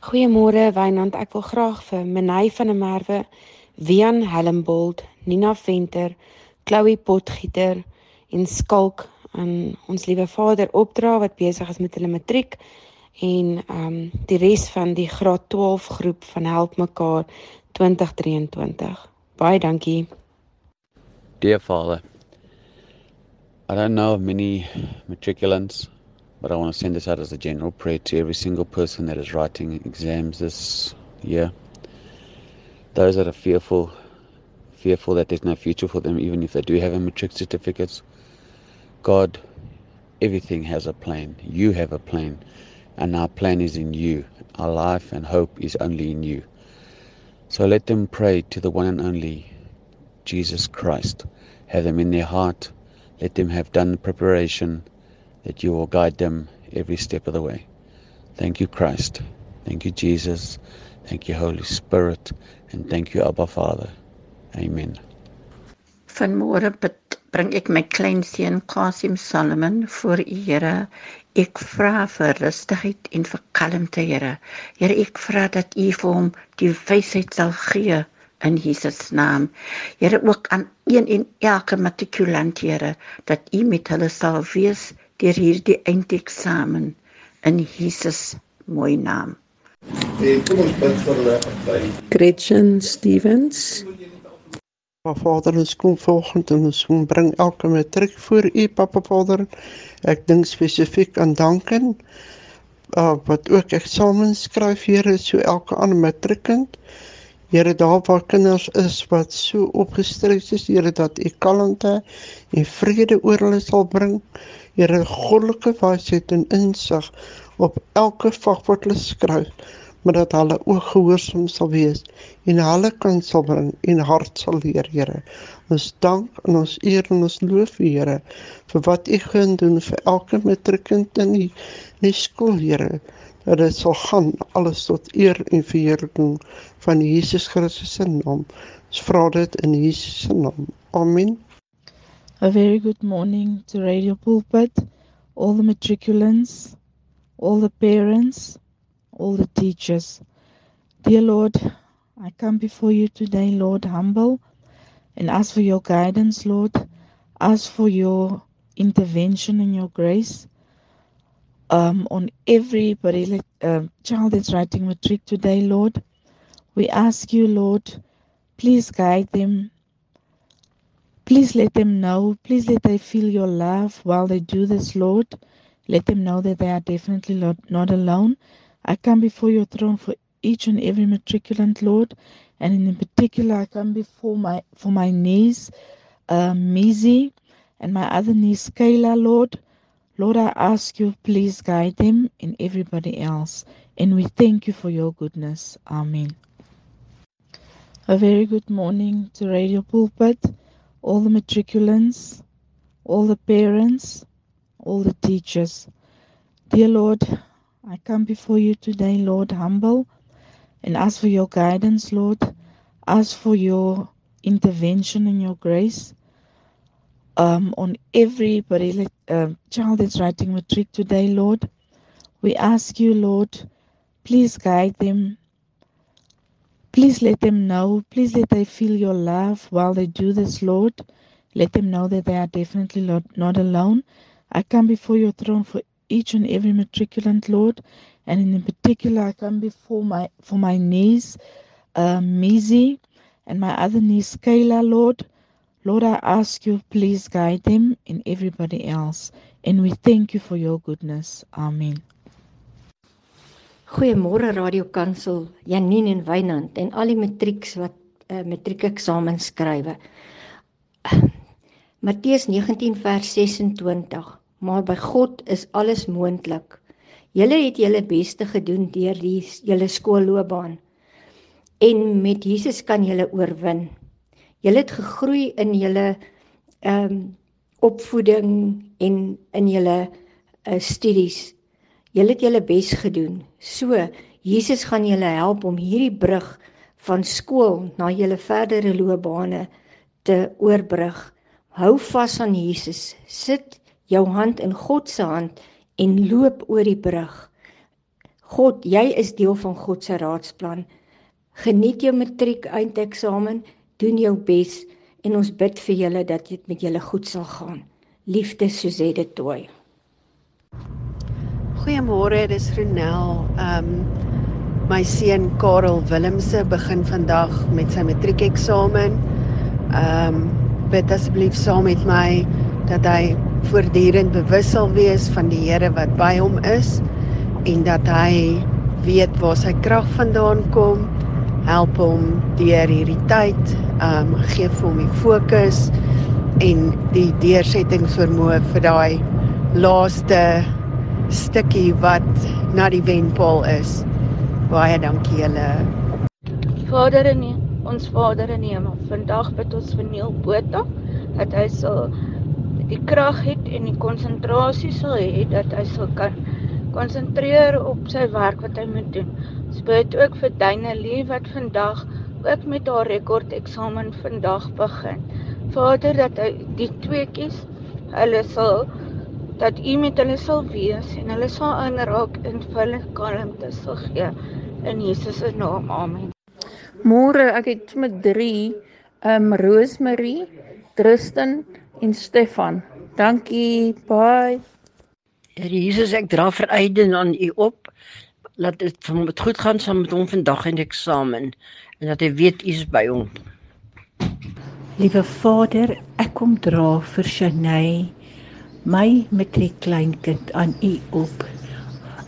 Goeiemôre Wynand, ek wil graag vir Menay van der Merwe, Wian Helmbold, Nina Venter, Chloe Potgieter en Skalk aan ons liewe Vader opdra wat besig is met hulle matriek en ehm um, die res van die graad 12 groep van Help Mekaar 2023. Baie dankie. Dear Father, I don't know of many matriculants But I want to send this out as a general prayer to every single person that is writing exams this year. Those that are fearful, fearful that there's no future for them, even if they do have a matric certificates. God, everything has a plan. You have a plan. And our plan is in you. Our life and hope is only in you. So let them pray to the one and only Jesus Christ. Have them in their heart. Let them have done the preparation that you will guide them every step of the way. Thank you, Christ. Thank you, Jesus. Thank you, Holy Spirit. And thank you, Abba Father. Amen. Vanmôre bring ek my kleinseun Kasim Solomon voor U, Here. Ek vra vir rustigheid en vir kalmte, Here. Here, ek vra dat U vir hom die wysheid sal gee in Jesus naam. Here ook aan een en elke matrikulant, Here, dat U met hulle sal wees deur hierdie eindeksamen in Jesus mooi naam. En kom ons bid vir hulle. Gretchen Stevens. Maar Vader, ons kom volgende en ons kom bring elke matriek voor U, Papa Vader. Ek dink spesifiek aan Danken. Uh wat ook eksamen skryf Here so elke ander matriekkind. Here daar waar kinders is wat so opgestres is, Here dat U kalmte en vrede oor hulle sal bring. Here goddelike wysheid en insig op elke vak wat hulle skryf, maar dat hulle ook gehoorsaam sal wees en hulle kan sal bring en hart sal leer, Here. Ons dank en ons eer en ons loof U, Here, vir wat U gaan doen vir elke matriekkind in die, die skool, Here. Dat dit sal gaan alles tot eer en verheerliking van Jesus Christus se naam. Ons vra dit in Jesus se naam. Amen. A very good morning to Radio Pulpit, all the matriculants, all the parents, all the teachers. Dear Lord, I come before you today, Lord, humble and ask for your guidance, Lord. Ask for your intervention and your grace um, on everybody, uh, child that's writing matric today, Lord. We ask you, Lord, please guide them Please let them know, please let them feel your love while they do this, Lord. Let them know that they are definitely not alone. I come before your throne for each and every matriculant, Lord, and in particular, I come before my for my niece, uh, and my other niece, Kayla, Lord. Lord, I ask you, please guide them and everybody else. And we thank you for your goodness. Amen. A very good morning to Radio Pulpit all the matriculants, all the parents, all the teachers. Dear Lord, I come before you today, Lord, humble and ask for your guidance, Lord. Ask for your intervention and your grace um, on everybody, uh, child that's writing matric today, Lord. We ask you, Lord, please guide them Please let them know, please let them feel your love while they do this, Lord. Let them know that they are definitely not alone. I come before your throne for each and every matriculant, Lord, and in particular, I come before my for my niece, uh, and my other niece, Kayla, Lord. Lord, I ask you, please guide them and everybody else. And we thank you for your goodness. Amen. Goeiemôre Radio Kansel, Janine en Wynand en al die matrieks wat uh, matriekeksamen skrywe. Matteus 19 vers 26. Maar by God is alles moontlik. Julle het julle beste gedoen deur die julle skoolloopbaan. En met Jesus kan julle oorwin. Julle het gegroei in julle ehm um, opvoeding en in julle uh, studies Julle het julle bes gedoen. So Jesus gaan julle help om hierdie brug van skool na julle verdere loopbane te oorbrug. Hou vas aan Jesus. Sit jou hand in God se hand en loop oor die brug. God, jy is deel van God se raadsplan. Geniet jou matriek eindeksamen, doen jou bes en ons bid vir julle dat dit met julle goed sal gaan. Liefde Suzette Tooi. Goeiemôre, dis Ronel. Ehm um, my seun Karel Willemse begin vandag met sy matriekeksamen. Ehm um, bid asseblief saam met my dat hy voortdurend bewus sal wees van die Here wat by hom is en dat hy weet waar sy krag vandaan kom. Help hom deur hierdie tyd, ehm um, gee vir hom die fokus en die deursettingsvermoë vir daai laaste stukkie wat na die wenpaal is. Baie dankie julle. Vader in ons Vader in die hemel, vandag bid ons vir Neil Botha dat hy sal die krag het en die konsentrasie sal hê dat hy sal kan konsentreer op sy werk wat hy moet doen. Ons bid ook vir Dayne Lee wat vandag ook met haar rekord eksamen vandag begin. Vader dat hy die tweeetjies hulle sal dat U met hulle sal wees en hulle sal aanraak en hulle kalmte sal gee in Jesus se naam. Amen. Môre ek het met 3 um Rosemary, Tristan en Stefan. Dankie. Bye. Here Jesus, ek dra vir Aiden aan U op. Laat dit vir hom goed gaan saam met hom vandag in die eksamen en dat hy weet U is by hom. Liewe Vader, ek kom dra vir Shanay, my matriek kleinkind aan U op.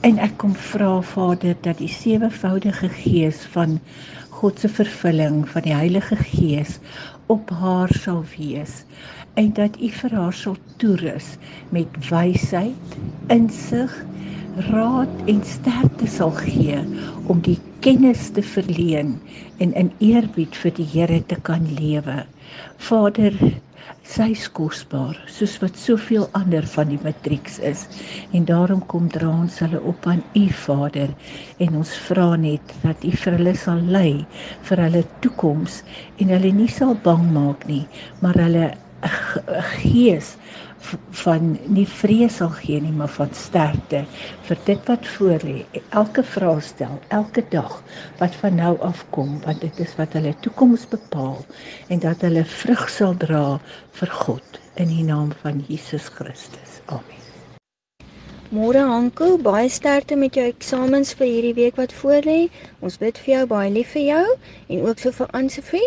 En ek kom vra Vader dat die sewevoudige gees van God se vervulling van die Heilige Gees op haar sal wees en dat u vir haar sal toerus met wysheid, insig, raad en sterkte sal gee om die kennis te verleen en in eerbied vir die Here te kan lewe. Vader, sy is kosbaar soos wat soveel ander van die matrieks is. En daarom kom dra ons hulle op aan u Vader en ons vra net dat u vir hulle sal lei vir hulle toekoms en hulle nie sal bang maak nie maar hulle gees van nie vrees sal gee nie, maar van sterkte vir dit wat voor lê. Elke vraestel, elke dag wat van nou af kom, want dit is wat hulle toekoms bepaal en dat hulle vrug sal dra vir God in die naam van Jesus Christus. Amen. Môre Hanko, baie sterkte met jou eksamens vir hierdie week wat voorlê. Ons bid vir jou, baie lief vir jou en ook vir Ansefie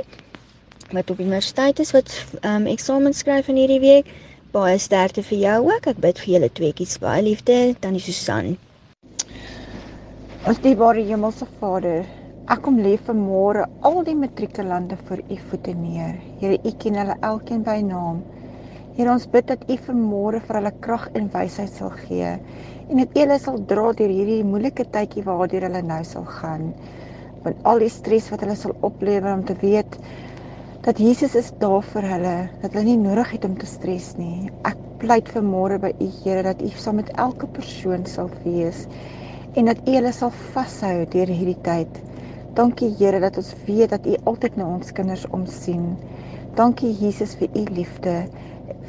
wat op universiteit is wat ehm um, eksamen skryf in hierdie week. Baie sterkte vir jou ook. Ek bid vir julle tweeetjies baie liefde, tannie Susan. Ons dierbare Hemelse Vader, ek kom lê vanmôre al die matrikulante vir u voete neer. Here, u ken hulle elkeen by naam. Here, ons bid dat u vanmôre vir hulle krag en wysheid sal gee en dat hulle sal dra deur hierdie moeilike tydjie waardeur hulle nou sal gaan. Want al die stres wat hulle sal oplewer om te weet dat Jesus is daar vir hulle, dat hulle nie nodig het om te stres nie. Ek pleit vir môre by U Here dat U saam met elke persoon sal wees en dat U hulle sal vashou deur hierdie tyd. Dankie Here dat ons weet dat U altyd na ons kinders omsien. Dankie Jesus vir U liefde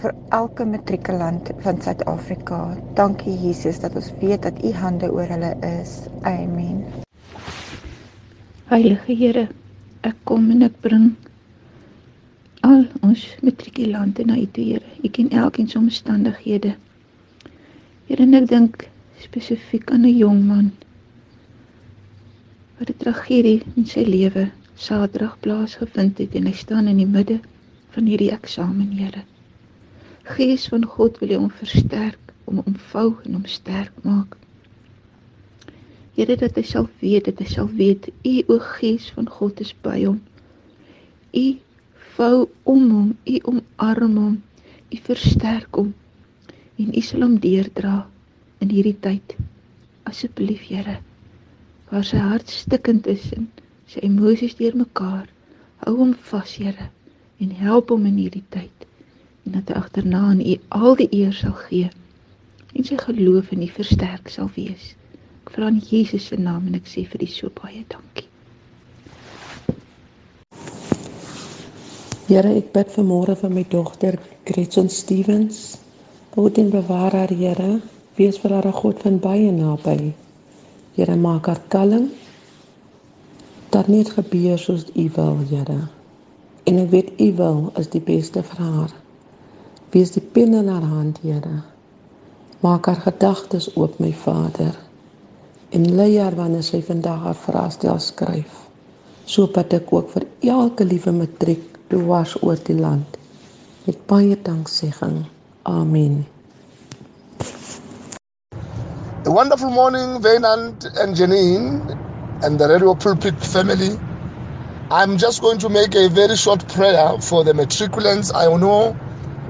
vir elke matrikulant van Suid-Afrika. Dankie Jesus dat ons weet dat U hande oor hulle is. Amen. Heilige Here, ek kom en ek bring al ons matrikulante na U toe, Here. U ken elkeen se omstandighede. Here, ek dink spesifiek aan 'n jong man wat 'n tragedie in sy lewe Saterdag plaasgevind het en hy staan in die midde van hierdie eksamen, Here. Gees van God wil hom versterk, om omvou en hom sterk maak. Here dat hy sal weet, dat hy sal weet u o Gees van God is by hom. U vou om hom, u omarm hom, u versterk hom en u sal hom deurdra in hierdie tyd. Asseblief, Here, waar sy hart stikkend is en sy emosies deurmekaar, hou hom vas, Here, en help hom in hierdie tyd. En dat hy agterna aan u al die eer sal gee en sy geloof in u versterk sal wees. Ek vra in Jesus se naam en ek sê vir u so baie dankie. Here, ek bid vanmôre vir my dogter Gretchen Stevens. Behoed en bewaar haar, Here. Wees vir haar 'n God van baie naby. Here maak haar kalm. Dat nie gebeur soos U wil, Here. En ek weet U wil is die beste vir haar. Wees die pen in haar hand, Here. Maak haar gedagtes oop, my Vader. En lei haar wanneer sy vandag haar vraestel skryf. Sodat ek ook vir elke liewe matriek dwars oor die land met baie danksegging. Amen. A wonderful morning, Vainant and Janine and the Radio Pulpit family. I'm just going to make a very short prayer for the matriculants. I know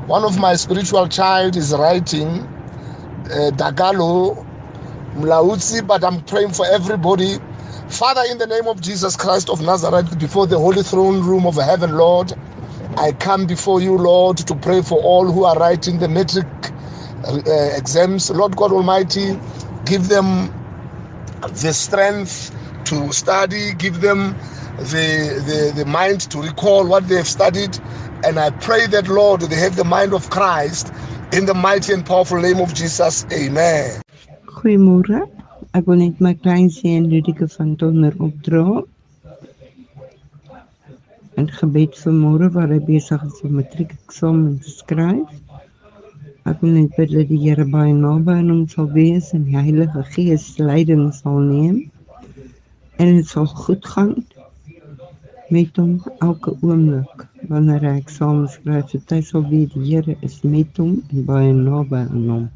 one of my spiritual child is writing uh, Dagalo Mlautsi, but I'm praying for everybody. Father, in the name of Jesus Christ of Nazareth, before the holy throne room of heaven, Lord, I come before you, Lord, to pray for all who are writing the metric uh, exams. Lord God Almighty, give them the strength to study, give them the, the, the mind to recall what they have studied. And I pray that, Lord, they have the mind of Christ in the mighty and powerful name of Jesus. Amen. Goeiemôre. Ek wil net my klein seun Ludike van Tonder opdra. In gebed vir môre waar hy besig is om matriekeksamen te skryf. Ek wil net bid dat die Here baie naby aan hom sal wees en die Heilige Gees leiding sal neem. En dit sal goed gaan met hom elke oomblik wanneer hy eksamen skryf. So hy sal weet die Here is met hom en baie naby aan hom.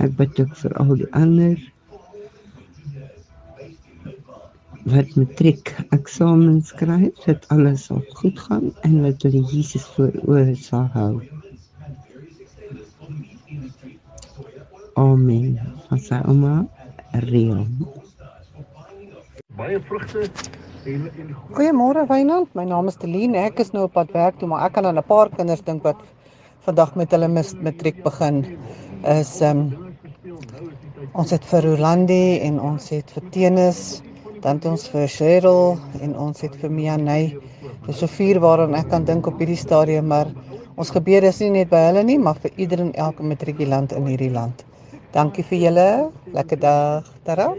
Ek bid ook vir al die ander wat matriek eksamen skryf, dat alles sal goed gaan en dat hulle Jesus voor oë sal hou. Amen. Van sy ouma Rion. Baie vrugte en en Goeiemôre Wynand, my naam is Teline. Ek is nou op pad werk toe, maar ek kan aan 'n paar kinders dink wat vandag met hulle matriek begin. Is ehm um, ons het vir Rolandi en ons het vir Tenus, dan het ons vir Cheryl en ons het vir Mianey. Dis so vier waaraan ek kan dink op hierdie stadium, maar ons gebede is nie net by hulle nie, maar vir ieder en elke matrikulant in hierdie land. Dankie vir julle. Lekker dag. Tara.